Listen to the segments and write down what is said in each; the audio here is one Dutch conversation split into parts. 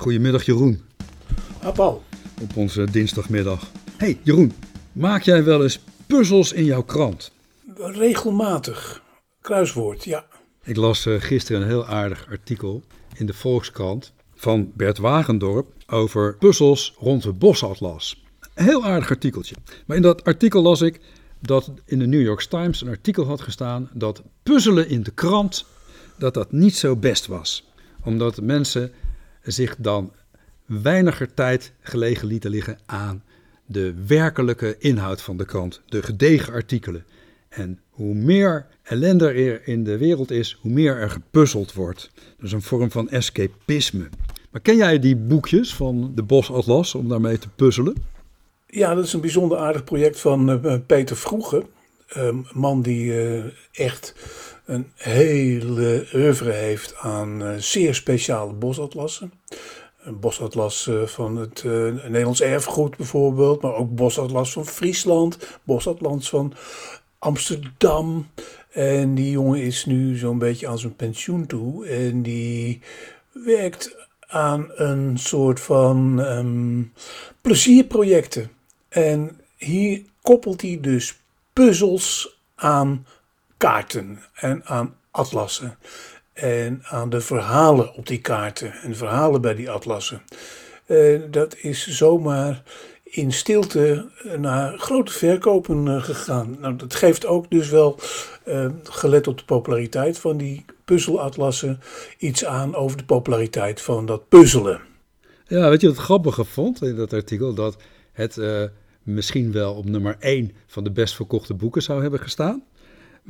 Goedemiddag Jeroen. Ah, Paul. Op onze dinsdagmiddag. hey, Jeroen, maak jij wel eens puzzels in jouw krant? Regelmatig. Kruiswoord, ja. Ik las uh, gisteren een heel aardig artikel in de Volkskrant van Bert Wagendorp over puzzels rond de bosatlas. Een heel aardig artikeltje. Maar in dat artikel las ik dat in de New York Times een artikel had gestaan dat puzzelen in de krant dat dat niet zo best was. Omdat mensen zich dan weiniger tijd gelegen lieten liggen aan de werkelijke inhoud van de krant, de gedegen artikelen. En hoe meer ellende er in de wereld is, hoe meer er gepuzzeld wordt. Dus een vorm van escapisme. Maar ken jij die boekjes van de Bosatlas om daarmee te puzzelen? Ja, dat is een bijzonder aardig project van uh, Peter Vroege. Een man die uh, echt een hele oeuvre heeft aan uh, zeer speciale bosatlassen. Een bosatlas van het Nederlands erfgoed bijvoorbeeld, maar ook bosatlas van Friesland, bosatlas van Amsterdam. En die jongen is nu zo'n beetje aan zijn pensioen toe en die werkt aan een soort van um, plezierprojecten. En hier koppelt hij dus puzzels aan kaarten en aan atlassen. En aan de verhalen op die kaarten en verhalen bij die atlassen. Uh, dat is zomaar in stilte naar grote verkopen uh, gegaan. Nou, dat geeft ook dus wel, uh, gelet op de populariteit van die puzzelatlassen, iets aan over de populariteit van dat puzzelen. Ja, weet je wat grappige vond in dat artikel? Dat het misschien wel op nummer 1 van de best verkochte boeken zou hebben gestaan.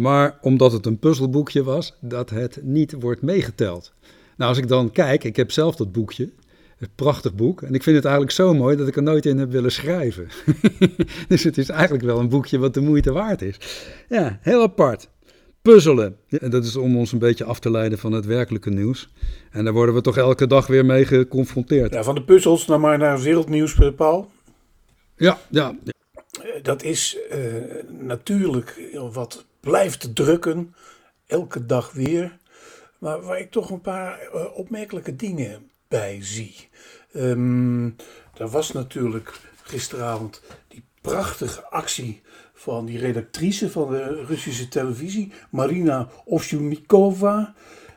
Maar omdat het een puzzelboekje was, dat het niet wordt meegeteld. Nou, als ik dan kijk, ik heb zelf dat boekje, een prachtig boek. En ik vind het eigenlijk zo mooi dat ik er nooit in heb willen schrijven. dus het is eigenlijk wel een boekje wat de moeite waard is. Ja, heel apart. Puzzelen. Ja, dat is om ons een beetje af te leiden van het werkelijke nieuws. En daar worden we toch elke dag weer mee geconfronteerd. Ja, van de puzzels naar maar naar wereldnieuws, Paul. Ja, ja. Dat is uh, natuurlijk wat blijft drukken, elke dag weer. Maar waar ik toch een paar uh, opmerkelijke dingen bij zie. Um, was natuurlijk gisteravond die prachtige actie van die redactrice van de Russische televisie, Marina Ovsjunikova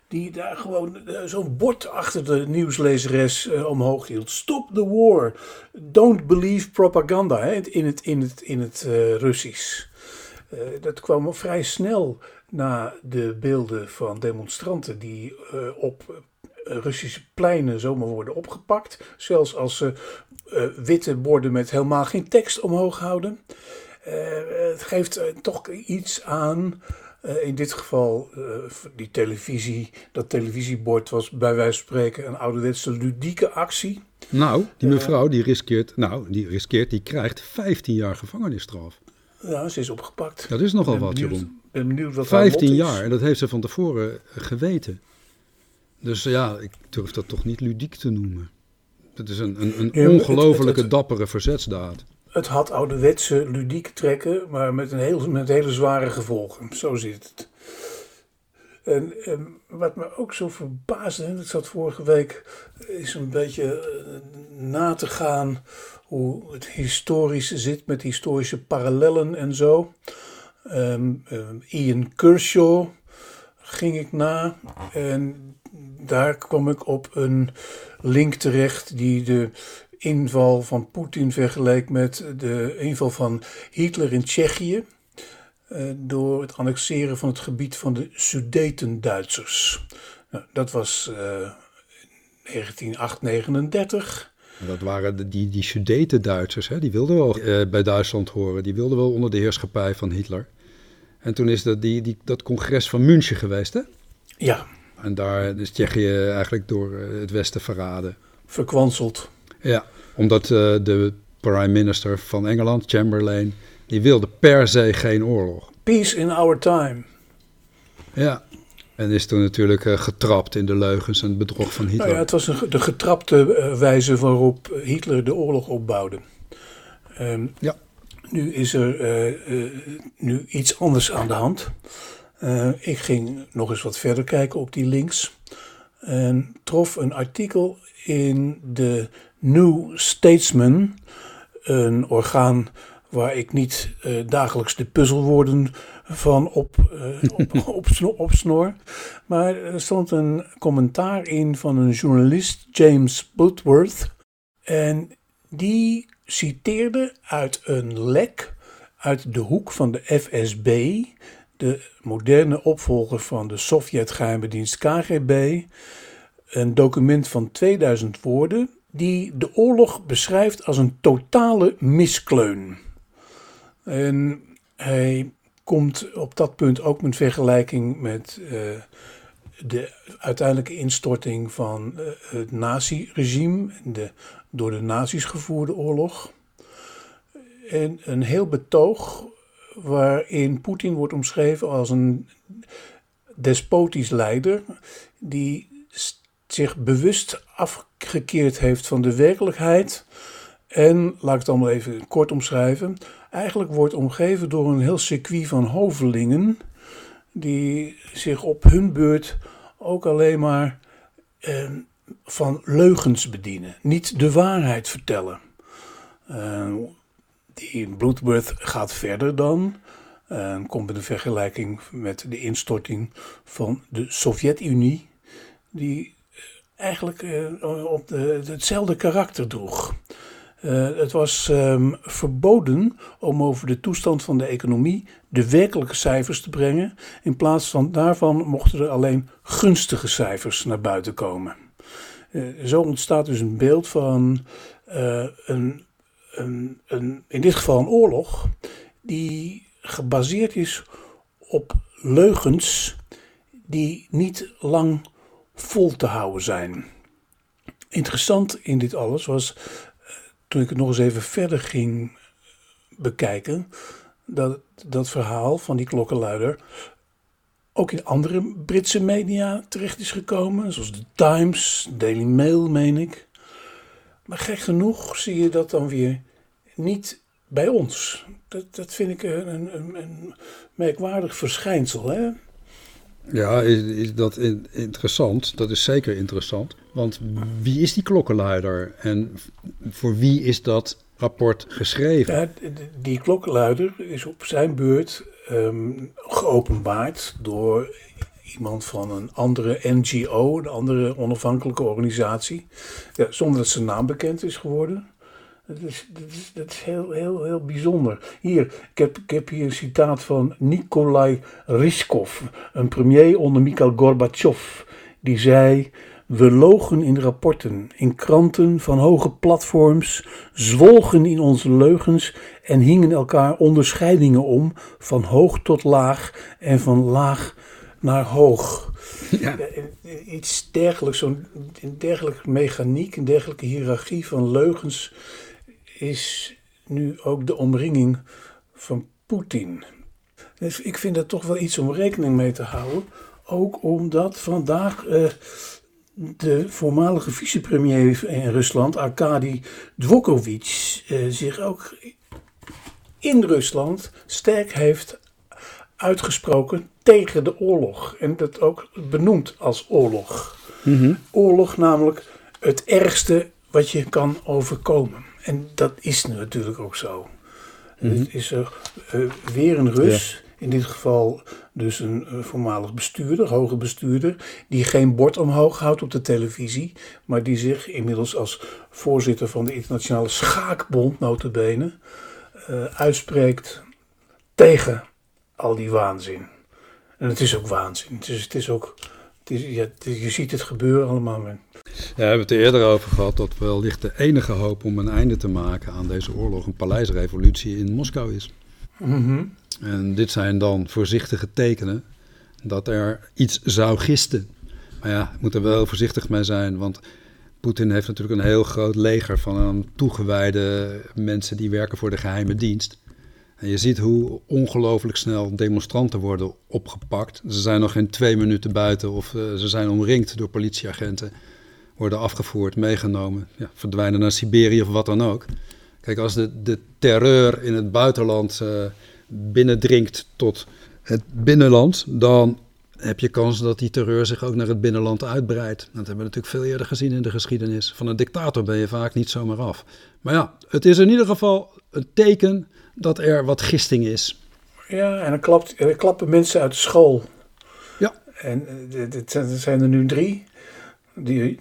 die daar gewoon zo'n bord achter de nieuwslezeres uh, omhoog hield. Stop the war. Don't believe propaganda hè, in het, in het, in het Russisch. Uh, dat kwam vrij snel na de beelden van demonstranten die op Russische pleinen zomaar worden opgepakt. Zelfs als ze witte borden met helemaal geen tekst omhoog houden. het geeft toch iets aan in dit geval, die televisie, dat televisiebord was bij wijze van spreken een ouderwetse ludieke actie. Nou, die mevrouw die riskeert, nou, die riskeert, die krijgt 15 jaar gevangenisstraf. Ja, ze is opgepakt. Dat is nogal wat, benieuwd, Jeroen. ben benieuwd wat 15 jaar, en dat heeft ze van tevoren geweten. Dus ja, ik durf dat toch niet ludiek te noemen. Het is een, een, een ongelofelijke dappere verzetsdaad. Het had ouderwetse ludiek trekken, maar met, een heel, met hele zware gevolgen. Zo zit het. En, wat me ook zo verbaasde, en ik zat vorige week, is een beetje eh, na te gaan hoe het historisch zit met historische parallellen en zo. Ehm, ehm, Ian Kershaw ging ik na en daar kwam ik op een link terecht die de inval van Poetin vergeleek met de inval van Hitler in Tsjechië. eh, door het annexeren van het gebied van de Sudeten-Duitsers. Nou, dat was eh 1939. Dat waren de, die, die Sudeten-Duitsers, die wilden wel eh, bij Duitsland horen. Die wilden wel onder de heerschappij van Hitler. En toen is dat, die, die, dat congres van München geweest, hè? Ja, En daar is Tsjechië eigenlijk door eh, het Westen verraden. verkwanseld. Ja, omdat eh, de prime minister van Engeland, Chamberlain, die wilde per se geen oorlog. Peace in our time. Ja, en is toen natuurlijk eh, getrapt in de leugens en het bedrog van Hitler. Nou ja, het was een, de getrapte eh, wijze waarop Hitler de oorlog opbouwde. Ehm, Ja. Nu is er eh, nu iets anders aan de hand. Ik ging nog eens wat verder kijken op die links. en trof een artikel in de New Statesman, een orgaan waar ik niet uh, dagelijks de puzzelwoorden van op, uh, op, op, snor, op, snor. Maar er stond een commentaar in van een journalist, James Butworth. En die citeerde uit een lek uit de hoek van de FSB, de moderne opvolger van de Sovjet-geheime dienst KGB, een document van 2000 woorden die de oorlog beschrijft als een totale miskleun. En hij komt op dat punt ook met vergelijking met uh, de uiteindelijke instorting van uh, het nazi-regime, de door de nazi's gevoerde oorlog. En een heel betoog waarin Poetin wordt omschreven als een despotisch leider die zich bewust afgekeerd heeft van de werkelijkheid. En, laat ik het allemaal even kort omschrijven, eigenlijk wordt omgeven door een heel circuit van hovelingen, die zich op hun beurt ook alleen maar eh, van leugens bedienen, niet de waarheid vertellen. Uh, die Bloodworth gaat verder dan. Uh, komt in de vergelijking met de instorting van de Sovjet-Unie, die eigenlijk uh, op de, hetzelfde karakter droeg. Uh, het was um, verboden om over de toestand van de economie de werkelijke cijfers te brengen. In plaats van daarvan mochten er alleen gunstige cijfers naar buiten komen. Uh, zo ontstaat dus een beeld van een, een, een, in dit geval een oorlog, die gebaseerd is op leugens die niet lang vol te houden zijn. Interessant in dit alles was toen ik het nog eens even verder ging bekijken, dat dat verhaal van die klokkenluider ook in andere Britse media terecht is gekomen, zoals de Times, Daily Mail, meen ik. Maar gek genoeg zie je dat dan weer niet bij ons. Dat, dat vind ik een, een, een merkwaardig verschijnsel. Hè? Ja, is, is dat interessant? Dat is zeker interessant. Want wie is die klokkenluider en voor wie is dat rapport geschreven? Die klokkenluider is op zijn beurt um, geopenbaard door iemand van een andere NGO, een andere onafhankelijke organisatie, ja, zonder dat zijn naam bekend is geworden. Dat is, is, heel, heel, heel bijzonder. Hier, ik heb, ik heb hier een citaat van Nikolai Ryskov, een premier onder Mikhail Gorbachev. Die zei: We logen in rapporten, in kranten van hoge platforms, zwolgen in onze leugens en hingen elkaar onderscheidingen om van hoog tot laag en van laag naar hoog. Ja. Iets dergelijks, zo'n dergelijke mechaniek, een dergelijke hiërarchie van leugens is nu ook de omringing van Poetin. Dus ik vind dat toch wel iets om rekening mee te houden. Ook omdat vandaag uh, de voormalige vicepremier in Rusland, Arkady Dvokovich, uh, zich ook in Rusland sterk heeft uitgesproken tegen de oorlog. En dat ook benoemd als oorlog. Mm Oorlog namelijk het ergste wat je kan overkomen. En dat is natuurlijk ook zo. Mhm. Het is er uh, weer een Rus, in dit geval dus een uh, voormalig bestuurder, hoge bestuurder, die geen bord omhoog houdt op de televisie, maar die zich inmiddels als voorzitter van de Internationale Schaakbond, notabene, uh, uitspreekt tegen al die waanzin. En het is ook waanzin. Het is, het is ook, het is, ja, je ziet het gebeuren allemaal. Ja, we hebben het er eerder over gehad dat wellicht de enige hoop om een einde te maken aan deze oorlog een paleisrevolutie in Moskou is. Mhm. En dit zijn dan voorzichtige tekenen dat er iets zou gisten. Maar ja, we moeten er wel voorzichtig mee zijn, want Poetin heeft natuurlijk een heel groot leger van toegewijde mensen die werken voor de geheime dienst. En je ziet hoe ongelooflijk snel demonstranten worden opgepakt. Ze zijn nog geen twee minuten buiten of uh, ze zijn omringd door politieagenten worden afgevoerd, meegenomen, ja, verdwijnen naar Siberië of wat dan ook. Kijk, als de, de terreur in het buitenland uh, binnendringt tot het binnenland, dan heb je kans dat die terreur zich ook naar het binnenland uitbreidt. Dat hebben we natuurlijk veel eerder gezien in de geschiedenis. Van een dictator ben je vaak niet zomaar af. Maar ja, het is in ieder geval een teken dat er wat gisting is. Ja, en dan, klapt, dan klappen mensen uit de school. Ja. En er zijn er nu drie. Die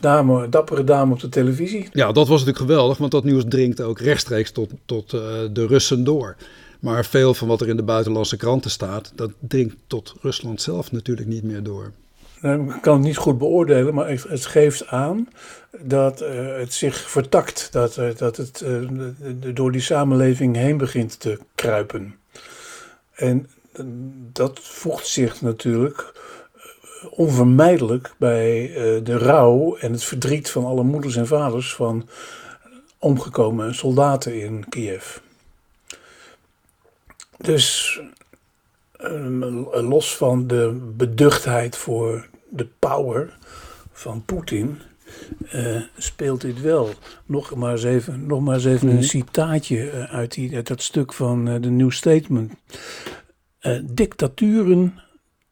dame, dappere dame op de televisie. Ja, dat was natuurlijk geweldig, want dat nieuws dringt ook rechtstreeks tot, tot uh, de Russen door. Maar veel van wat er in de buitenlandse kranten staat, dat dringt tot Rusland zelf natuurlijk niet meer door. Nou, ik kan het niet goed beoordelen, maar het geeft aan dat uh, het zich vertakt. Dat, uh, dat het uh, door die samenleving heen begint te kruipen. En dat voegt zich natuurlijk onvermijdelijk bij de rouw en het verdriet van alle moeders en vaders van omgekomen soldaten in Kiev. Dus los van de beduchtheid voor de power van Poetin, uh, speelt dit wel. Nog maar eens even, nog maar eens even een mhm. citaatje uh, uit, die, uit dat stuk van uh, de New Statement. dictaturen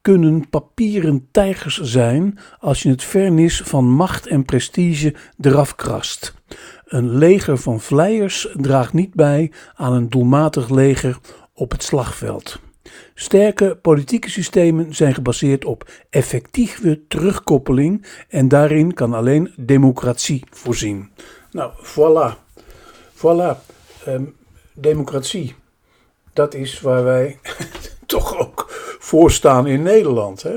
kunnen papieren tijgers zijn als je het vernis van macht en prestige eraf krast. Een leger van vleiers draagt niet bij aan een doelmatig leger op het slagveld. Sterke politieke systemen zijn gebaseerd op effectieve terugkoppeling en daarin kan alleen democratie voorzien. Nou, voilà. Voilà. Ehm, democratie. Dat is waar wij toch ook voor staan in Nederland. Hè?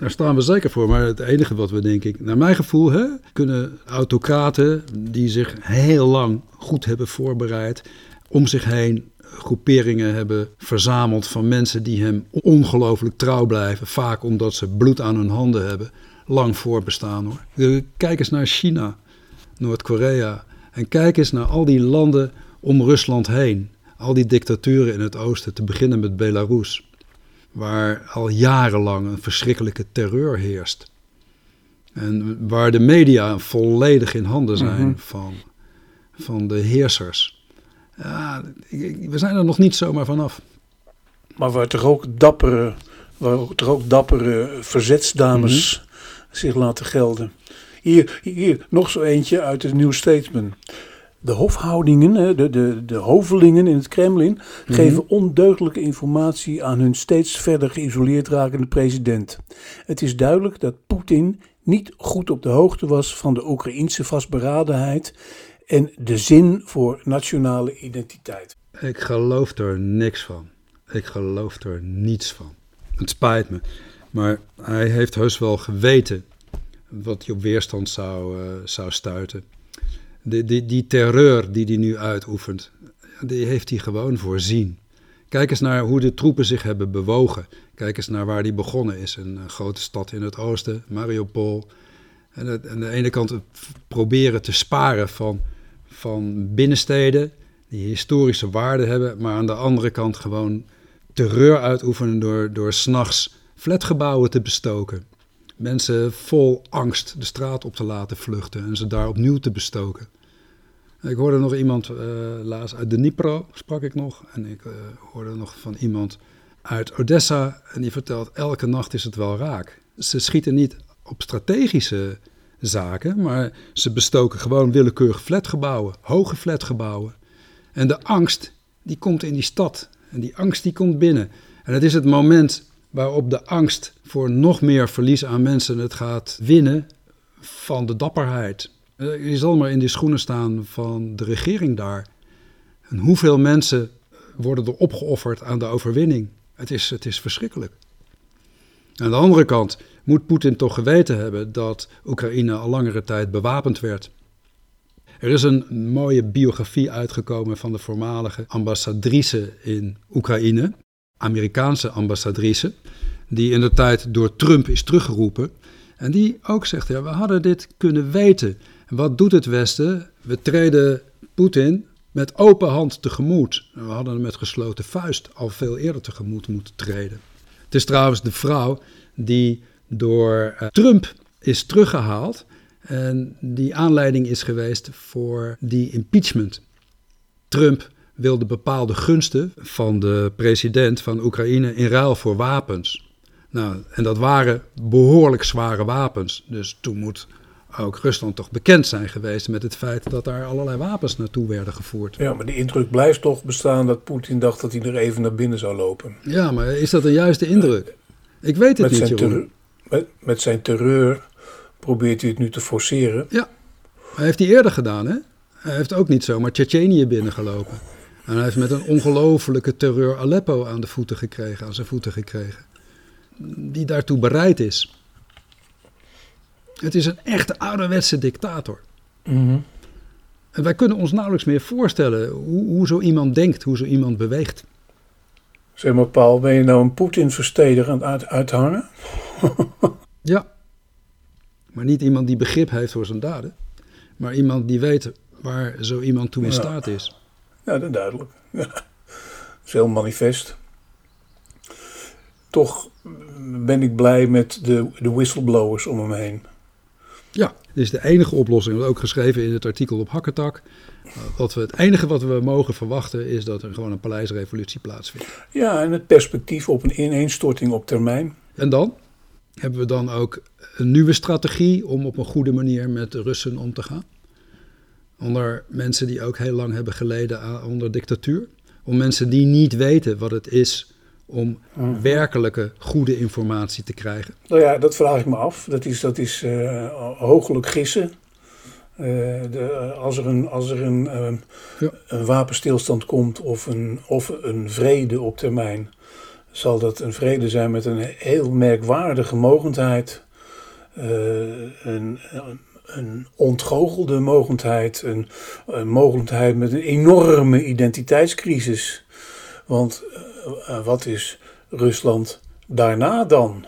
Daar staan we zeker voor. Maar het enige wat we, denk ik, naar mijn gevoel, hè, kunnen autocraten die zich heel lang goed hebben voorbereid, om zich heen groeperingen hebben verzameld van mensen die hem ongelooflijk trouw blijven. Vaak omdat ze bloed aan hun handen hebben. Lang voorbestaan hoor. Kijk eens naar China, Noord-Korea. En kijk eens naar al die landen om Rusland heen. Al die dictaturen in het oosten, te beginnen met Belarus. Waar al jarenlang een verschrikkelijke terreur heerst. En waar de media volledig in handen zijn mhm. van, van de heersers. Ja, we zijn er nog niet zomaar vanaf. Maar waar toch ook dappere, waar toch ook dappere verzetsdames mhm. zich laten gelden. Hier, hier nog zo eentje uit het New Statesman. De hofhoudingen, de, de, de hovelingen in het Kremlin, mhm. geven ondeugdelijke informatie aan hun steeds verder geïsoleerd rakende president. Het is duidelijk dat Poetin niet goed op de hoogte was van de Oekraïnse vastberadenheid en de zin voor nationale identiteit. Ik geloof er niks van. Ik geloof er niets van. Het spijt me. Maar hij heeft heus wel geweten wat hij op weerstand zou, uh, zou stuiten. Die, die, die terreur die hij nu uitoefent, die heeft hij gewoon voorzien. Kijk eens naar hoe de troepen zich hebben bewogen. Kijk eens naar waar die begonnen is. Een grote stad in het oosten, Mariupol. En aan de ene kant proberen te sparen van van binnensteden die historische waarde hebben, maar aan de andere kant gewoon terreur uitoefenen door, door s'nachts flatgebouwen te bestoken. Mensen vol angst de straat op te laten vluchten en ze daar opnieuw te bestoken. Ik hoorde nog iemand, uh, laatst uit de Dnipro sprak ik nog, en ik uh, hoorde nog van iemand uit Odessa en die vertelt elke nacht is het wel raak. Ze schieten niet op strategische zaken, maar ze bestoken gewoon willekeurig flatgebouwen, hoge flatgebouwen. En de angst, die komt in die stad. En die angst, die komt binnen. En het is het moment waarop de angst voor nog meer verlies aan mensen het gaat winnen van de dapperheid. Je zal maar in die schoenen staan van de regering daar. En hoeveel mensen worden er opgeofferd aan de overwinning? Het is, het is verschrikkelijk. Aan de andere kant moet Poetin toch geweten hebben dat Oekraïne al langere tijd bewapend werd. Er is een mooie biografie uitgekomen van de voormalige ambassadrice in Oekraïne, Amerikaanse ambassadrice, die in de tijd door Trump is teruggeroepen. En die ook zegt, ja, we hadden dit kunnen weten. En wat doet het Westen? We treden Poetin met open hand tegemoet. we hadden hem met gesloten vuist al veel eerder tegemoet moeten treden. Het is trouwens de vrouw die door uh, Trump is teruggehaald. En die aanleiding is geweest voor die impeachment. Trump wilde bepaalde gunsten van de president van Oekraïne in ruil voor wapens. Nou, en dat waren behoorlijk zware wapens. Dus toen moet ook Rusland toch bekend zijn geweest met het feit dat daar allerlei wapens naartoe werden gevoerd. Ja, maar die indruk blijft toch bestaan dat Poetin dacht dat hij er even naar binnen zou lopen. Ja, maar is dat een juiste indruk? Ik weet het met niet, Jeroen. Met, met zijn terreur probeert hij het nu te forceren. Ja, hij heeft hij eerder gedaan, hè? Hij heeft ook niet zomaar Tsjetsjenië binnengelopen. En hij heeft met een ongelofelijke terreur Aleppo aan de voeten gekregen, aan zijn voeten gekregen. Die daartoe bereid is. Het is een echte ouderwetse dictator. En wij kunnen ons nauwelijks meer voorstellen hoe, hoe zo iemand denkt, hoe zo iemand beweegt. Zeg maar, Paul, ben je nou een Poetin-versteder aan het uit- uithangen? Ja, maar niet iemand die begrip heeft voor zijn daden, maar iemand die weet waar zo iemand toe in Ja. staat is. Ja, dat duidelijk. Ja. Dat is heel manifest. Toch ben ik blij met de, de whistleblowers om hem heen. Ja, dit is de enige oplossing. Dat is ook geschreven in het artikel op Hakketak. Uh, Wat we, het enige wat we mogen verwachten is dat er gewoon een paleisrevolutie plaatsvindt. Ja, en het perspectief op een ineenstorting op termijn. En dan hebben we dan ook een nieuwe strategie om op een goede manier met de Russen om te gaan. Onder mensen die ook heel lang hebben geleden aan- onder dictatuur. Om mensen die niet weten wat het is om werkelijke goede informatie te krijgen. Nou ja, dat vraag ik me af. Dat is, dat is hoogelijk gissen. Eh, de, als er een, als er een, eh, Ja. een wapenstilstand komt of een, of een vrede op termijn, zal dat een vrede zijn met een heel merkwaardige mogendheid. eh, een, een ontgoochelde mogendheid. Een, een mogendheid met een enorme identiteitscrisis. Want eh, eh, wat is Rusland daarna dan?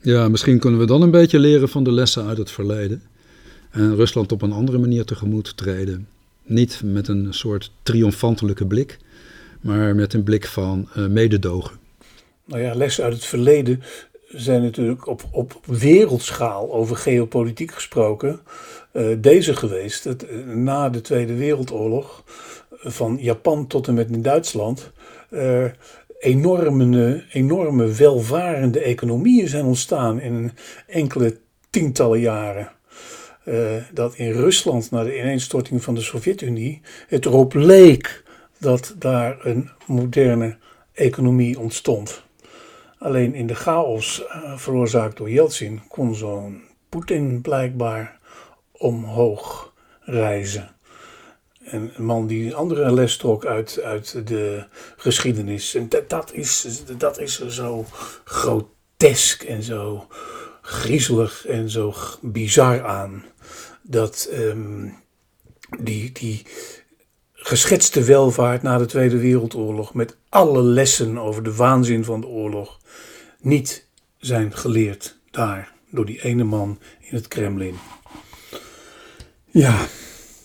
Ja, misschien kunnen we dan een beetje leren van de lessen uit het verleden. En Rusland op een andere manier tegemoet treden. Niet met een soort triomfantelijke blik, maar met een blik van eh, mededogen. Nou ja, lessen uit het verleden zijn natuurlijk op, op wereldschaal over geopolitiek gesproken eh, deze geweest. Het, eh, na de Tweede Wereldoorlog, van Japan tot en met in Duitsland, enorme, enorme welvarende economieën zijn ontstaan in enkele tientallen jaren. Eh, dat in Rusland na de ineenstorting van de Sovjet-Unie het erop leek dat daar een moderne economie ontstond. Alleen in de chaos eh, veroorzaakt door Yeltsin kon zo'n Poetin blijkbaar omhoog reizen. En een man die een andere les trok uit, uit de geschiedenis. En dat, dat, is, dat is zo grotesk en zo griezelig en zo bizar aan. Dat ehm, die, die geschetste welvaart na de Tweede Wereldoorlog, met alle lessen over de waanzin van de oorlog, niet zijn geleerd daar door die ene man in het Kremlin. Ja,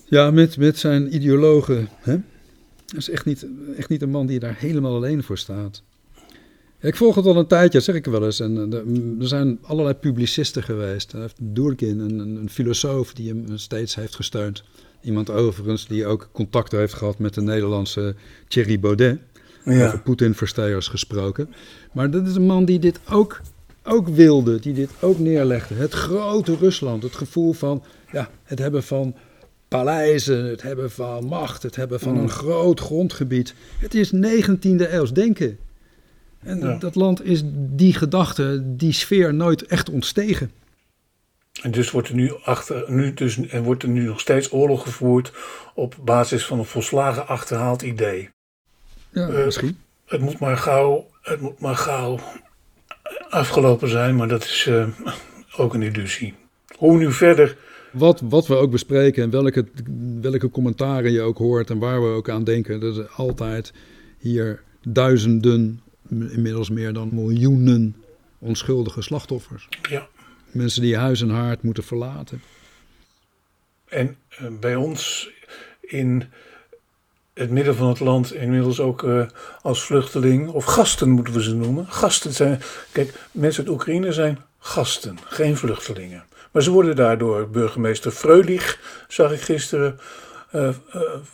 Ja, met, met zijn ideologen. Hè? Dat is echt niet, echt niet een man die daar helemaal alleen voor staat. Ik volg het al een tijdje, zeg ik wel eens. En eh, er- er zijn allerlei publicisten geweest. Durkin, een, een, filosoof die hem steeds heeft gesteund. Iemand overigens die ook contact heeft gehad met de Nederlandse Thierry Baudet. Over ja. Poetin-verstijers gesproken. Maar dat is een man die dit ook, ook wilde, die dit ook neerlegde. Het grote Rusland, het gevoel van ja, het hebben van paleizen, het hebben van macht, het hebben van Mm. een groot grondgebied. Het is 19e eeuws denken. En Ja. dat land is die gedachte, die sfeer nooit echt ontstegen. En dus wordt er nu, achter, nu, dus, en wordt er nu nog steeds oorlog gevoerd op basis van een volslagen achterhaald idee. Ja, Eh, misschien. Het moet maar gauw, het moet maar gauw afgelopen zijn, maar dat is eh, ook een illusie. Hoe nu verder? Wat, wat we ook bespreken en welke, welke commentaren je ook hoort en waar we ook aan denken, dat er altijd hier duizenden, inmiddels meer dan miljoenen onschuldige slachtoffers. Ja. Mensen die huis en haard moeten verlaten. En eh, bij ons in het midden van het land inmiddels ook eh, als vluchteling, of gasten moeten we ze noemen. Gasten zijn, kijk, mensen uit Oekraïne zijn gasten, geen vluchtelingen. Maar ze worden daardoor burgemeester Freulich, zag ik gisteren, uh,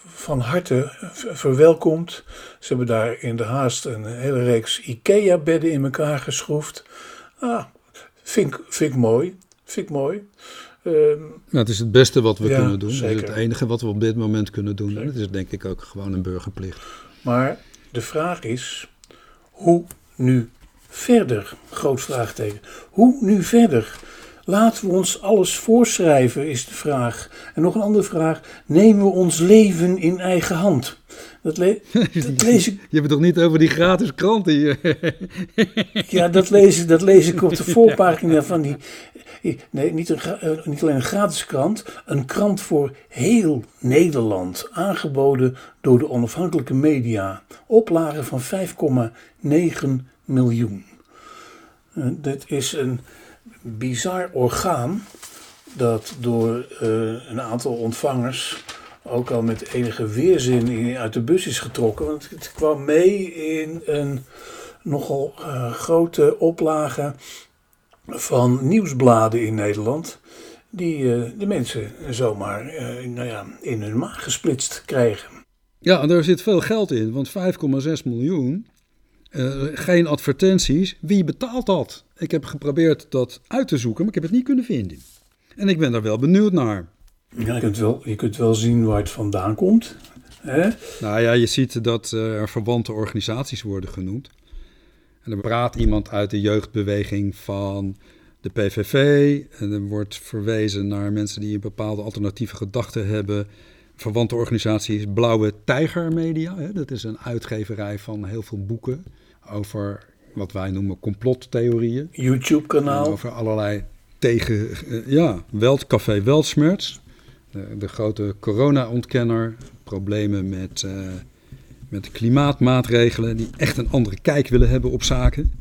van harte verwelkomd. Ze hebben daar in de haast een hele reeks IKEA-bedden in elkaar geschroefd. Ah, vind, ik, vind ik mooi. Vind ik mooi. Um, het is het beste wat we kunnen doen. Zeker. Het is het enige wat we op dit moment kunnen doen. Het is denk ik ook gewoon een burgerplicht. Maar de vraag is, hoe nu verder? Groot vraagteken. Hoe nu verder? Laten we ons alles voorschrijven, is de vraag. En nog een andere vraag. Nemen we ons leven in eigen hand? Dat, le dat lees ik. Je hebt het toch niet over die gratis kranten hier? ja, dat lees, dat lees ik op de voorpagina van die. Nee, niet, een, eh, niet alleen een gratis krant. Een krant voor heel Nederland. Aangeboden door de onafhankelijke media. Oplage van 5,9 miljoen. Uh, dit is een bizar orgaan dat door uh, een aantal ontvangers ook al met enige weerzin uit de bus is getrokken. Want het kwam mee in een nogal uh, grote oplage van nieuwsbladen in Nederland. Die uh, de mensen zomaar nou ja, in hun maag gesplitst krijgen. Ja, daar zit veel geld in, want 5,6 miljoen geen advertenties. Wie betaalt dat? Ik heb geprobeerd dat uit te zoeken, maar ik heb het niet kunnen vinden. En ik ben daar wel benieuwd naar. Ja, je kunt wel, je kunt wel zien waar het vandaan komt. Hè? Nou ja, je ziet dat uh, er verwante organisaties worden genoemd. En er praat iemand uit de jeugdbeweging van de PVV. En er wordt verwezen naar mensen die een bepaalde alternatieve gedachten hebben verwante organisatie is Blauwe Tijger Media. Hè? Dat is een uitgeverij van heel veel boeken over wat wij noemen complottheorieën. YouTube-kanaal. Over allerlei tegen, uh, ja, Café Weltsmerts. De, de, grote corona-ontkenner. Problemen met, uh, met klimaatmaatregelen. Die echt een andere kijk willen hebben op zaken.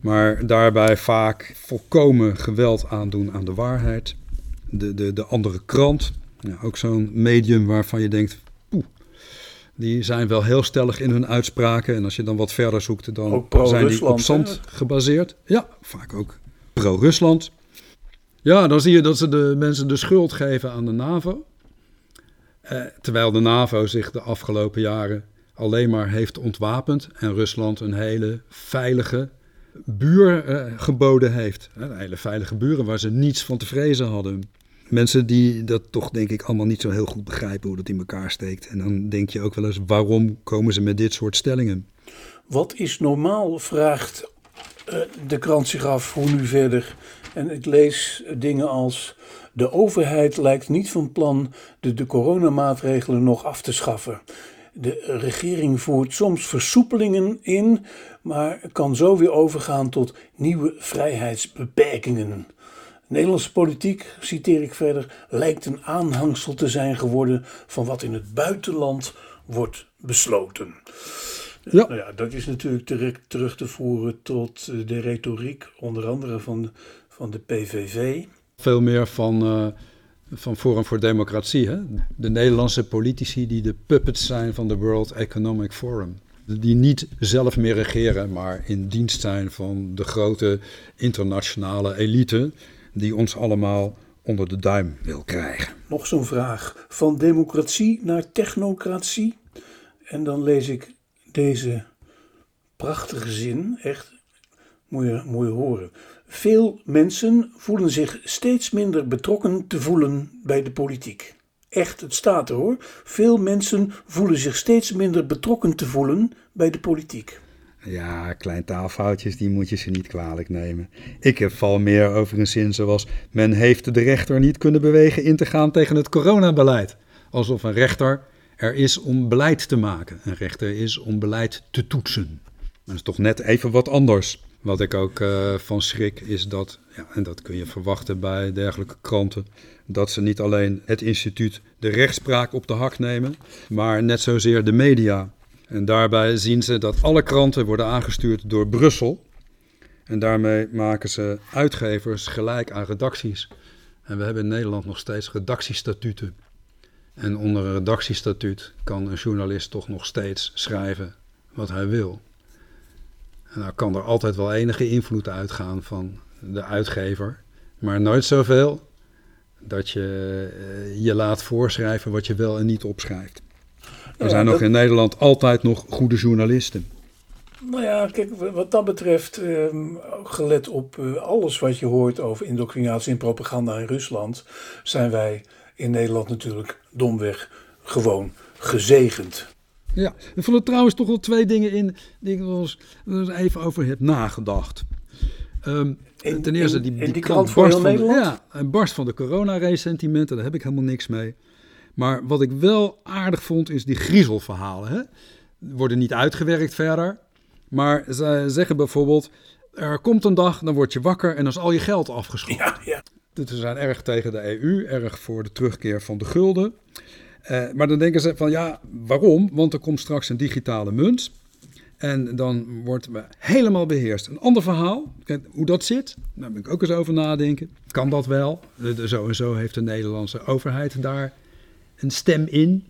Maar daarbij vaak volkomen geweld aandoen aan de waarheid. De, de, de andere krant, ja, ook zo'n medium waarvan je denkt, die zijn wel heel stellig in hun uitspraken. En als je dan wat verder zoekt, dan zijn die op zand gebaseerd. Ja, vaak ook pro-Rusland. Ja, dan zie je dat ze de mensen de schuld geven aan de NAVO. Eh, terwijl de NAVO zich de afgelopen jaren alleen maar heeft ontwapend en Rusland een hele veilige buur eh, geboden heeft. Een hele veilige buren waar ze niets van te vrezen hadden mensen die dat toch denk ik allemaal niet zo heel goed begrijpen hoe dat in elkaar steekt. En dan denk je ook wel eens, waarom komen ze met dit soort stellingen? Wat is normaal, vraagt uh, de krant zich af, hoe nu verder? En ik lees dingen als, de overheid lijkt niet van plan de, de coronamaatregelen nog af te schaffen. De regering voert soms versoepelingen in, maar kan zo weer overgaan tot nieuwe vrijheidsbeperkingen. Nederlandse politiek, citeer ik verder, lijkt een aanhangsel te zijn geworden van wat in het buitenland wordt besloten. Ja. Nou ja, dat is natuurlijk direct terug te voeren tot eh, de retoriek, onder andere van, van de PVV. Veel meer van, uh, van Forum voor Democratie. Hè? De Nederlandse politici die de puppets zijn van de World Economic Forum. Die niet zelf meer regeren, maar in dienst zijn van de grote internationale elite die ons allemaal onder de duim wil krijgen. Nog zo'n vraag. Van democratie naar technocratie. En dan lees ik deze prachtige zin, echt, moet je, horen. Veel mensen voelen zich steeds minder betrokken te voelen bij de politiek. Echt, het staat er hoor. Veel mensen voelen zich steeds minder betrokken te voelen bij de politiek. Ja, klein taalfoutjes, die moet je ze niet kwalijk nemen. Ik heb val meer over een zin zoals... men heeft de rechter niet kunnen bewegen in te gaan tegen het coronabeleid. Alsof een rechter er is om beleid te maken. Een rechter is om beleid te toetsen. Dat is toch net even wat anders. Wat ik ook uh, van schrik is dat, ja, en dat kun je verwachten bij dergelijke kranten, dat ze niet alleen het instituut de rechtspraak op de hak nemen, maar net zozeer de media. En daarbij zien ze dat alle kranten worden aangestuurd door Brussel. En daarmee maken ze uitgevers gelijk aan redacties. En we hebben in Nederland nog steeds redactiestatuten. En onder een redactiestatuut kan een journalist toch nog steeds schrijven wat hij wil. En dan kan er altijd wel enige invloed uitgaan van de uitgever, maar nooit zoveel dat je eh, je laat voorschrijven wat je wel en niet opschrijft. Er zijn nog dat- in Nederland altijd nog goede journalisten. Nou ja, kijk, wat dat betreft, ehm, gelet op eh, alles wat je hoort over indoctrinatie en propaganda in Rusland, zijn wij in Nederland natuurlijk domweg gewoon gezegend. Ja, er vallen trouwens toch wel twee dingen in die ik eens even over heb nagedacht. Ehm, ten eerste, die, in die, die krant barst van de, Nederland? ja, en barst van de corona-resentimenten, daar heb ik helemaal niks mee. Maar wat ik wel aardig vond, is die griezelverhalen. Hè? Worden niet uitgewerkt verder, maar ze zeggen bijvoorbeeld, er komt een dag, dan word je wakker en dan is al je geld afgeschoten. Ja, ja. Dus Ze zijn erg tegen de EU, erg voor de terugkeer van de gulden. Eh, maar dan denken ze van ja, waarom? Want er komt straks een digitale munt. En dan worden we helemaal beheerst. Een ander verhaal, hoe dat zit, daar ben ik ook eens over nadenken. Kan dat wel? Zo en zo heeft de Nederlandse overheid daar een stem in.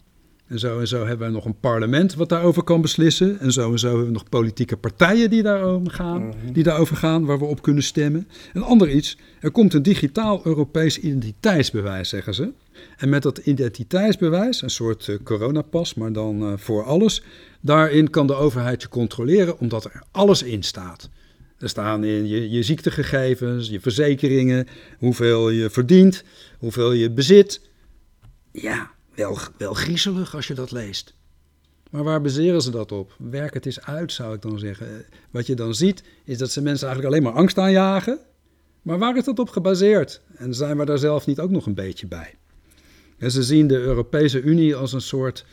En zo en zo hebben we nog een parlement wat daarover kan beslissen. En zo en zo hebben we nog politieke partijen die daarover gaan, die daarover gaan waar we op kunnen stemmen. Een ander iets, er komt een digitaal Europees identiteitsbewijs, zeggen ze. En met dat identiteitsbewijs, een soort eh, coronapas, maar dan eh, voor alles, daarin kan de overheid je controleren omdat er alles in staat. Er staan in je, je ziektegegevens, je verzekeringen, hoeveel je verdient, hoeveel je bezit. Ja, wel, wel griezelig als je dat leest. Maar waar baseren ze dat op? Werk het eens uit, zou ik dan zeggen. Eh, Wat je dan ziet, is dat ze mensen eigenlijk alleen maar angst aanjagen. Maar waar is dat op gebaseerd? En zijn we daar zelf niet ook nog een beetje bij? En ze zien de Europese Unie als een soort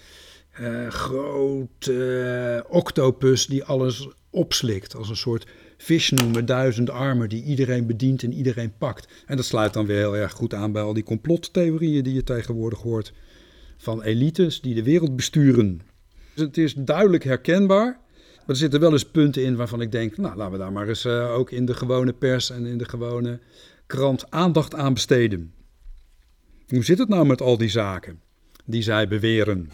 eh grote octopus die alles opslikt. Als een soort vishnu met duizend armen die iedereen bedient en iedereen pakt. En dat sluit dan weer heel erg goed aan bij al die complottheorieën die je tegenwoordig hoort. Van elites die de wereld besturen. Dus het is duidelijk herkenbaar. Maar er zitten wel eens punten in waarvan ik denk, nou laten we daar maar eens eh, ook in de gewone pers en in de gewone krant aandacht aan besteden. Hoe zit het nou met al die zaken die zij beweren?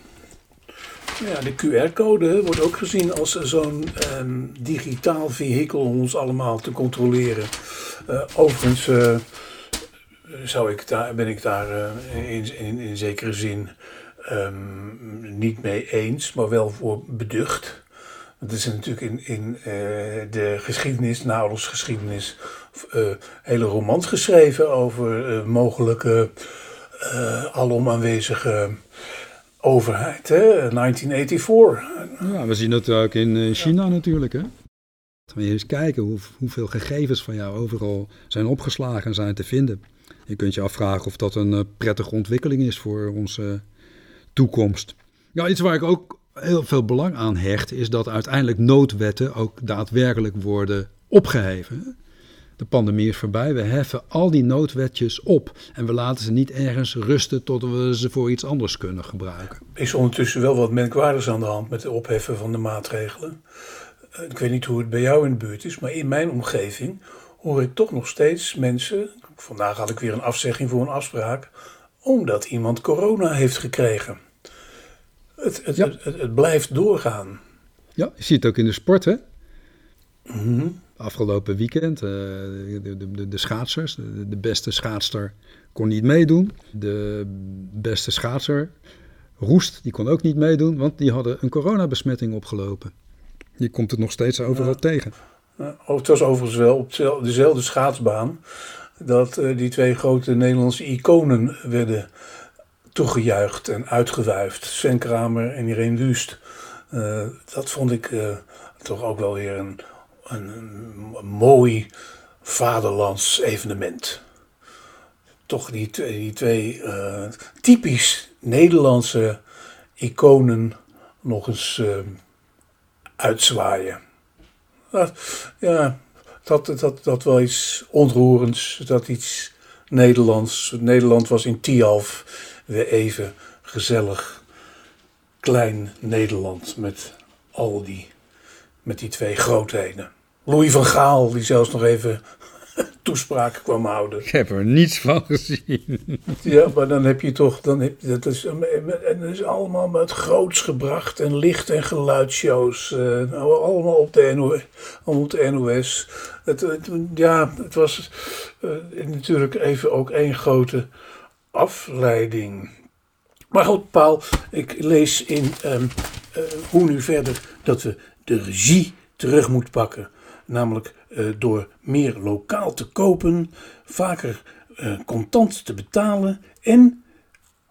Ja, de QR-code wordt ook gezien als zo'n ehm, digitaal vehikel om ons allemaal te controleren. Eh, overigens eh, zou ik daar, ben ik daar eh, in, in, in zekere zin ehm, niet mee eens, maar wel voor beducht. Want er is natuurlijk in, in eh, de geschiedenis, de naoorlogsgeschiedenis, eh hele romans geschreven over eh, mogelijke eh alom aanwezige overheid, hè? 1984. Ja, we zien dat ook in China natuurlijk. Hè? Moet je eens kijken hoe, hoeveel gegevens van jou overal zijn opgeslagen en zijn te vinden. Je kunt je afvragen of dat een eh, prettige ontwikkeling is voor onze toekomst. Ja, iets waar ik ook heel veel belang aan hecht, is dat uiteindelijk noodwetten ook daadwerkelijk worden opgeheven. De pandemie is voorbij, we heffen al die noodwetjes op en we laten ze niet ergens rusten tot we ze voor iets anders kunnen gebruiken. Is ondertussen wel wat merkwaardigs aan de hand met het opheffen van de maatregelen. Eh, Ik weet niet hoe het bij jou in de buurt is, maar in mijn omgeving hoor ik toch nog steeds mensen. Vandaag had ik weer een afzegging voor een afspraak, omdat iemand corona heeft gekregen. Het, het, Ja. het, blijft doorgaan. Ja, je ziet het ook in de sport, hè? Mhm. Afgelopen weekend, eh, de, de, de, de schaatsers, de, de beste schaatster kon niet meedoen. De beste schaatser, Roest, die kon ook niet meedoen, want die hadden een coronabesmetting opgelopen. Je komt het nog steeds overal Ja. tegen. Oh, het was overigens wel op zel- dezelfde schaatsbaan dat eh, die twee grote Nederlandse iconen werden toegejuicht en uitgewuifd. Sven Kramer en Irene Wust. Eh, dat vond ik eh, toch ook wel weer een, een, een mooi vaderlands evenement. Toch die, die twee typisch Nederlandse iconen nog eens uitzwaaien. Ja, dat, dat, dat wel iets ontroerends, dat iets Nederlands. Nederland was in Tialf weer even gezellig klein Nederland met al die, met die twee grootheden. Louis van Gaal, die zelfs nog even toespraak kwam houden. Ik heb er niets van gezien. Ja, maar dan heb je toch, dan heb je, dat is, en dat is allemaal met groots gebracht en licht- en geluidsshows. eh, nou, allemaal op de, op NOS. Het, het- ja, het was eh, natuurlijk even ook één grote afleiding. Maar goed, Paul, ik lees in ehm, eh, Hoe nu verder dat we de regie terug moeten pakken. Namelijk door meer lokaal te kopen, vaker uh, contant te betalen en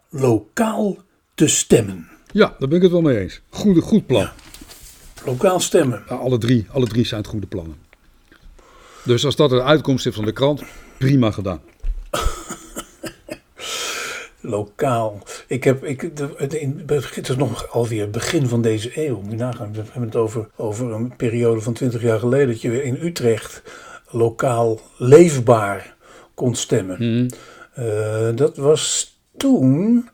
lokaal te stemmen. Ja, daar ben ik het wel mee eens. Goede, goed plan. Lokaal stemmen. Ja, alle, drie, alle drie zijn het goede plannen. Dus als dat de uitkomst is van de krant, prima gedaan. Lokaal. Ik heb, ik, de, het is nog alweer begin van deze eeuw. Moet nagaan, we hebben het over, over een periode van twintig jaar geleden. Dat je in Utrecht lokaal leefbaar kon stemmen. Mhm. Uh, dat was toen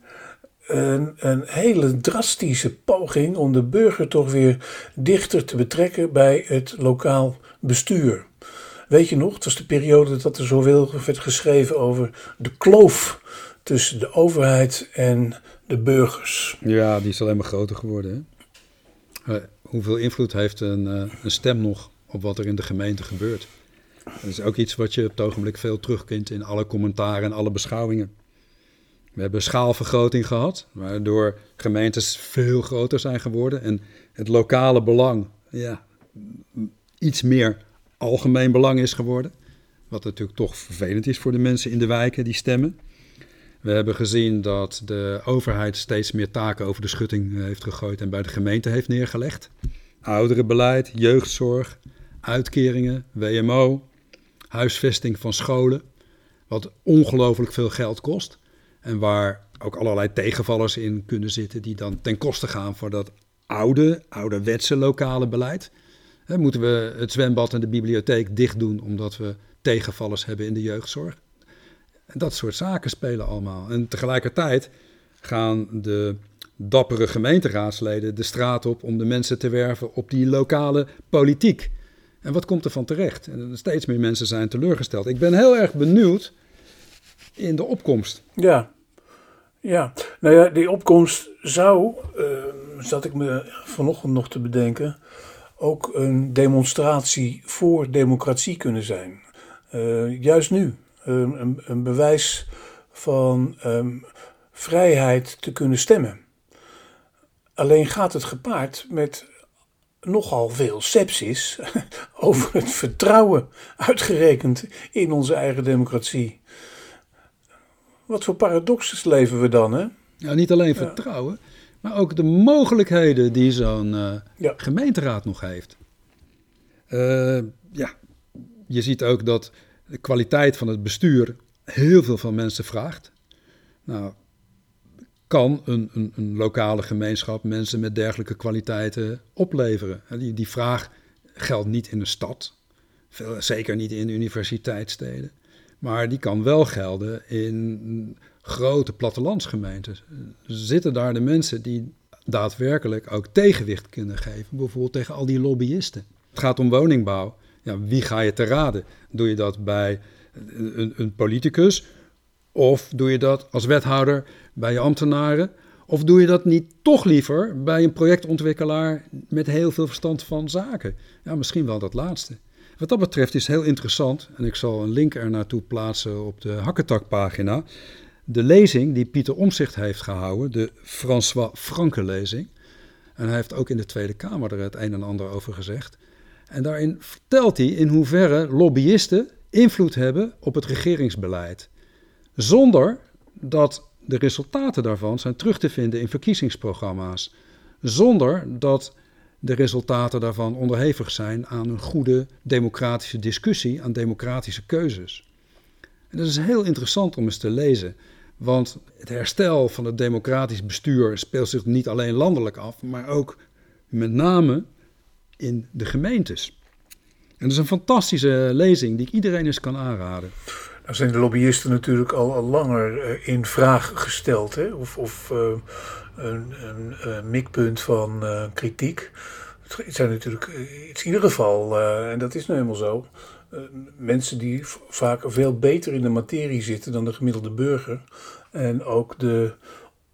een, een, hele drastische poging om de burger toch weer dichter te betrekken bij het lokaal bestuur. Weet je nog, het was de periode dat er zoveel werd geschreven over de kloof tussen de overheid en de burgers. Ja, die is alleen maar groter geworden. Hè? Uh, hoeveel invloed heeft een, uh, een, stem nog op wat er in de gemeente gebeurt? Dat is ook iets wat je op het ogenblik veel terugkent in alle commentaren en alle beschouwingen. We hebben schaalvergroting gehad, waardoor gemeentes veel groter zijn geworden en het lokale belang ja, iets meer algemeen belang is geworden. Wat natuurlijk toch vervelend is voor de mensen in de wijken die stemmen. We hebben gezien dat de overheid steeds meer taken over de schutting eh, heeft gegooid en bij de gemeente heeft neergelegd. Ouderenbeleid, jeugdzorg, uitkeringen, WMO, huisvesting van scholen. Wat ongelooflijk veel geld kost. En waar ook allerlei tegenvallers in kunnen zitten die dan ten koste gaan voor dat oude, ouderwetse lokale beleid. moeten we het zwembad en de bibliotheek dicht doen omdat we tegenvallers hebben in de jeugdzorg? Dat soort zaken spelen allemaal. En tegelijkertijd gaan de dappere gemeenteraadsleden de straat op om de mensen te werven op die lokale politiek. En wat komt er van terecht? En steeds meer mensen zijn teleurgesteld. Ik ben heel erg benieuwd in de opkomst. Ja, ja. nou ja, die opkomst zou, uh, zat ik me vanochtend nog te bedenken, ook een demonstratie voor democratie kunnen zijn. Uh, juist nu. Um, een, een, bewijs van um, vrijheid te kunnen stemmen. Alleen gaat het gepaard met nogal veel sepsis over het vertrouwen uitgerekend in onze eigen democratie. Wat voor paradoxes leven we dan, hè? Ja, niet alleen vertrouwen, maar ook de mogelijkheden die zo'n uh, ja. gemeenteraad nog heeft. Uh, ja, je ziet ook dat de kwaliteit van het bestuur heel veel van mensen vraagt. Nou, kan een, een, een, lokale gemeenschap mensen met dergelijke kwaliteiten opleveren. Die, die vraag geldt niet in een stad, veel, zeker niet in universiteitssteden, maar die kan wel gelden in grote plattelandsgemeentes. Zitten daar de mensen die daadwerkelijk ook tegenwicht kunnen geven, bijvoorbeeld tegen al die lobbyisten? Het gaat om woningbouw. Ja, wie ga je te raden? Doe je dat bij een, een politicus? Of doe je dat als wethouder bij je ambtenaren? Of doe je dat niet toch liever bij een projectontwikkelaar met heel veel verstand van zaken? Ja, misschien wel dat laatste. Wat dat betreft is heel interessant, en ik zal een link er naartoe plaatsen op de Hakketak-pagina. De lezing die Pieter Omzicht heeft gehouden, de François Franke-lezing. En hij heeft ook in de Tweede Kamer er het een en ander over gezegd. En daarin vertelt hij in hoeverre lobbyisten invloed hebben op het regeringsbeleid. Zonder dat de resultaten daarvan zijn terug te vinden in verkiezingsprogramma's. Zonder dat de resultaten daarvan onderhevig zijn aan een goede democratische discussie, aan democratische keuzes. En dat is heel interessant om eens te lezen, want het herstel van het democratisch bestuur speelt zich niet alleen landelijk af, maar ook met name in de gemeentes. En dat is een fantastische lezing die ik iedereen eens kan aanraden. Nou zijn de lobbyisten natuurlijk al, langer uh, in vraag gesteld. Hè? Of, of uh, een, een, mikpunt van uh, kritiek. Het zijn natuurlijk in ieder geval, en dat is nu helemaal zo, mensen die vaak veel beter in de materie zitten dan de gemiddelde burger. En ook de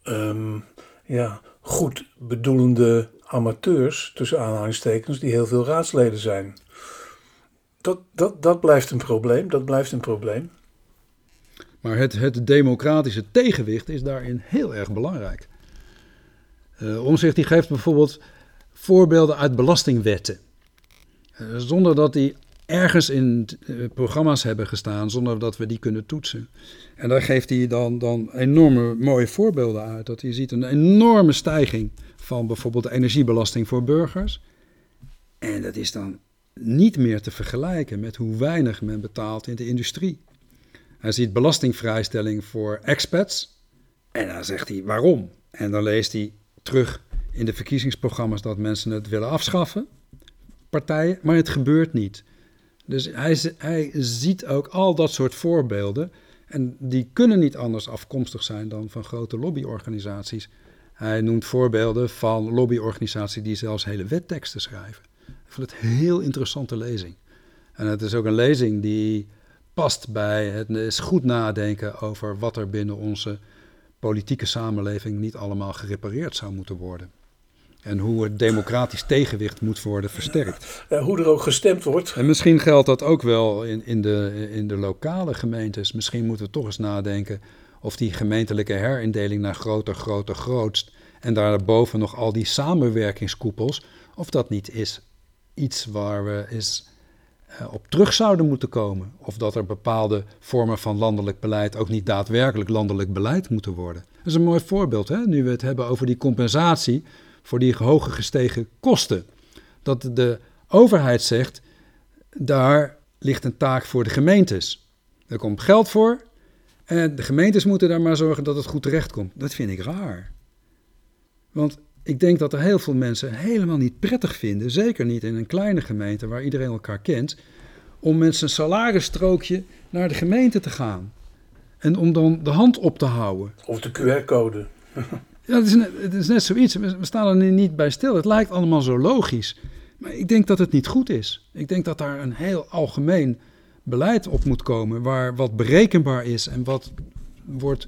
um, ja, goed bedoelende amateurs, tussen aanhalingstekens, die heel veel raadsleden zijn. Dat, dat, dat blijft een probleem, dat blijft een probleem. Maar het, het democratische tegenwicht is daarin heel erg belangrijk. Uh, Omzicht die geeft bijvoorbeeld voorbeelden uit belastingwetten. Uh, zonder dat die ergens in uh, programma's hebben gestaan, zonder dat we die kunnen toetsen. En daar geeft hij dan, dan enorme mooie voorbeelden uit. Dat je ziet een enorme stijging van bijvoorbeeld de energiebelasting voor burgers. En dat is dan niet meer te vergelijken met hoe weinig men betaalt in de industrie. Hij ziet belastingvrijstelling voor expats. En dan zegt hij waarom. En dan leest hij terug in de verkiezingsprogramma's dat mensen het willen afschaffen, partijen, maar het gebeurt niet. Dus hij, hij ziet ook al dat soort voorbeelden. En die kunnen niet anders afkomstig zijn dan van grote lobbyorganisaties. Hij noemt voorbeelden van lobbyorganisaties die zelfs hele wetteksten schrijven. Ik vond het een heel interessante lezing. En het is ook een lezing die past bij het is goed nadenken over wat er binnen onze politieke samenleving niet allemaal gerepareerd zou moeten worden. En hoe het democratisch tegenwicht moet worden versterkt. hoe er ook gestemd wordt. En misschien geldt dat ook wel in, in, de, in de lokale gemeentes. Misschien moeten we toch eens nadenken of die gemeentelijke herindeling naar groter, groter, grootst. En daarboven nog al die samenwerkingskoepels. Of dat niet is iets waar we eens uh, op terug zouden moeten komen. Of dat er bepaalde vormen van landelijk beleid ook niet daadwerkelijk landelijk beleid moeten worden. Dat is een mooi voorbeeld, hè? nu we het hebben over die compensatie voor die hoge gestegen kosten. Dat de overheid zegt, daar ligt een taak voor de gemeentes. Er komt geld voor en de gemeentes moeten daar maar zorgen dat het goed terechtkomt. Dat vind ik raar. Want ik denk dat er heel veel mensen helemaal niet prettig vinden, zeker niet in een kleine gemeente waar iedereen elkaar kent, om met zijn salarisstrookje naar de gemeente te gaan. En om dan de hand op te houden. Of de QR-code. ja, het is, net, het is net zoiets. We staan er niet bij stil. Het lijkt allemaal zo logisch. Maar ik denk dat het niet goed is. Ik denk dat daar een heel algemeen beleid op moet komen, waar wat berekenbaar is en wat wordt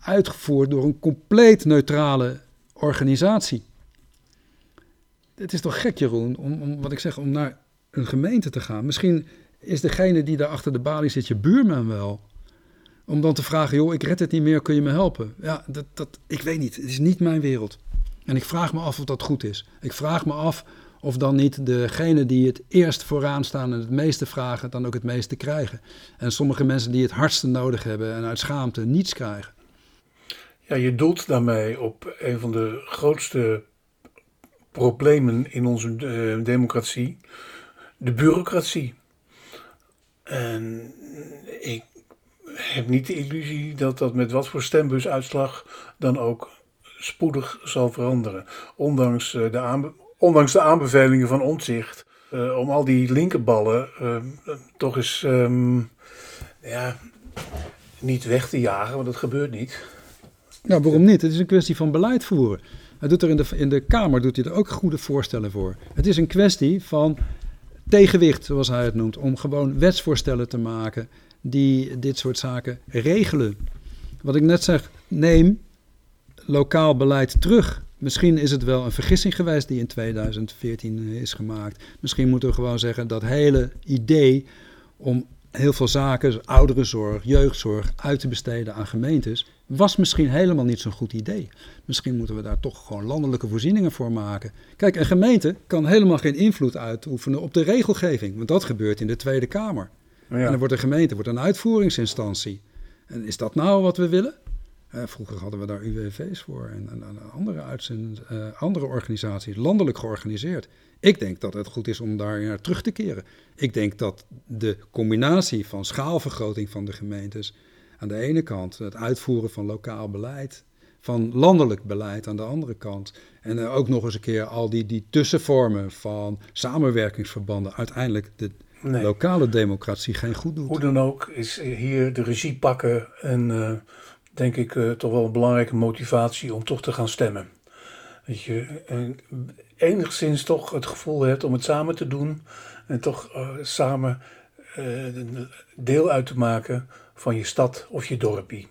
uitgevoerd door een compleet neutrale organisatie. Het is toch gek, Jeroen, om, om, wat ik zeg, om naar een gemeente te gaan. Misschien is degene die daar achter de balie zit je buurman wel. Om dan te vragen, joh, ik red het niet meer, kun je me helpen? Ja, dat, dat, ik weet niet. Het is niet mijn wereld. En ik vraag me af of dat goed is. Ik vraag me af of dan niet degene die het eerst vooraan staan en het meeste vragen, dan ook het meeste krijgen. En sommige mensen die het hardste nodig hebben en uit schaamte niets krijgen. Ja, je doelt daarmee op een van de grootste problemen in onze uh, democratie, de bureaucratie. En ik heb niet de illusie dat dat met wat voor stembusuitslag dan ook spoedig zal veranderen. Ondanks, uh, de, ondanks de aanbevelingen van Omtzigt uh, om al die linkerballen toch eens um, ja, niet weg te jagen, want dat gebeurt niet. Nou, waarom niet? Het is een kwestie van beleid voeren. Hij doet er in de, in de Kamer doet hij er ook goede voorstellen voor. Het is een kwestie van tegenwicht, zoals hij het noemt, om gewoon wetsvoorstellen te maken die dit soort zaken regelen. Wat ik net zeg, neem lokaal beleid terug. Misschien is het wel een vergissing geweest die in 2014 is gemaakt. Misschien moeten we gewoon zeggen dat hele idee om heel veel zaken, ouderenzorg, jeugdzorg, uit te besteden aan gemeentes, was misschien helemaal niet zo'n goed idee. Misschien moeten we daar toch gewoon landelijke voorzieningen voor maken. Kijk, een gemeente kan helemaal geen invloed uitoefenen op de regelgeving, want dat gebeurt in de Tweede Kamer. Ja. En dan wordt een gemeente wordt een uitvoeringsinstantie. En is dat nou wat we willen? Uh, vroeger hadden we daar UWV's voor en, en, en andere, uitzend, uh, andere organisaties, landelijk georganiseerd. Ik denk dat het goed is om daar naar terug te keren. Ik denk dat de combinatie van schaalvergroting van de gemeentes aan de ene kant, het uitvoeren van lokaal beleid, van landelijk beleid aan de andere kant. En uh, ook nog eens een keer al die, die tussenvormen van samenwerkingsverbanden uiteindelijk de nee. lokale democratie geen goed doet. Hoe dan ook is hier de regie pakken en uh, denk ik uh, toch wel een belangrijke motivatie om toch te gaan stemmen. Dat je enigszins toch het gevoel hebt om het samen te doen en toch samen deel uit te maken van je stad of je dorpie.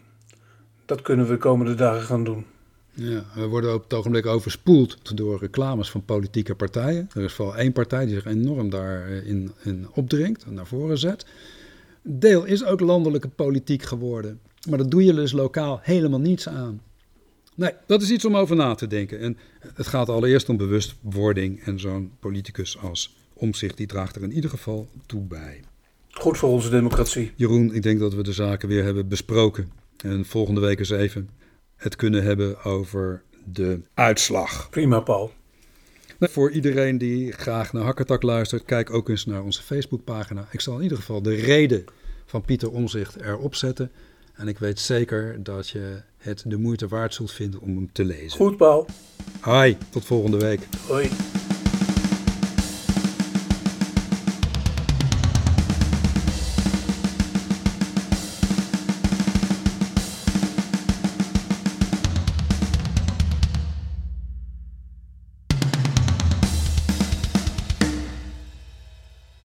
Dat kunnen we de komende dagen gaan doen. Ja, we worden op het ogenblik overspoeld door reclames van politieke partijen. Er is vooral één partij die zich enorm daarin in opdringt en naar voren zet. deel is ook landelijke politiek geworden. Maar dat doe je dus lokaal helemaal niets aan. Nee, dat is iets om over na te denken. En het gaat allereerst om bewustwording. En zo'n politicus als Omzicht, die draagt er in ieder geval toe bij. Goed voor onze democratie. Jeroen, ik denk dat we de zaken weer hebben besproken. En volgende week eens even het kunnen hebben over de uitslag. Prima, Paul. Voor iedereen die graag naar Hakkertak luistert, kijk ook eens naar onze Facebookpagina. Ik zal in ieder geval de reden van Pieter Omzicht erop zetten. En ik weet zeker dat je het de moeite waard zult vinden om hem te lezen. Goed, Paul. Hi, tot volgende week. Hoi.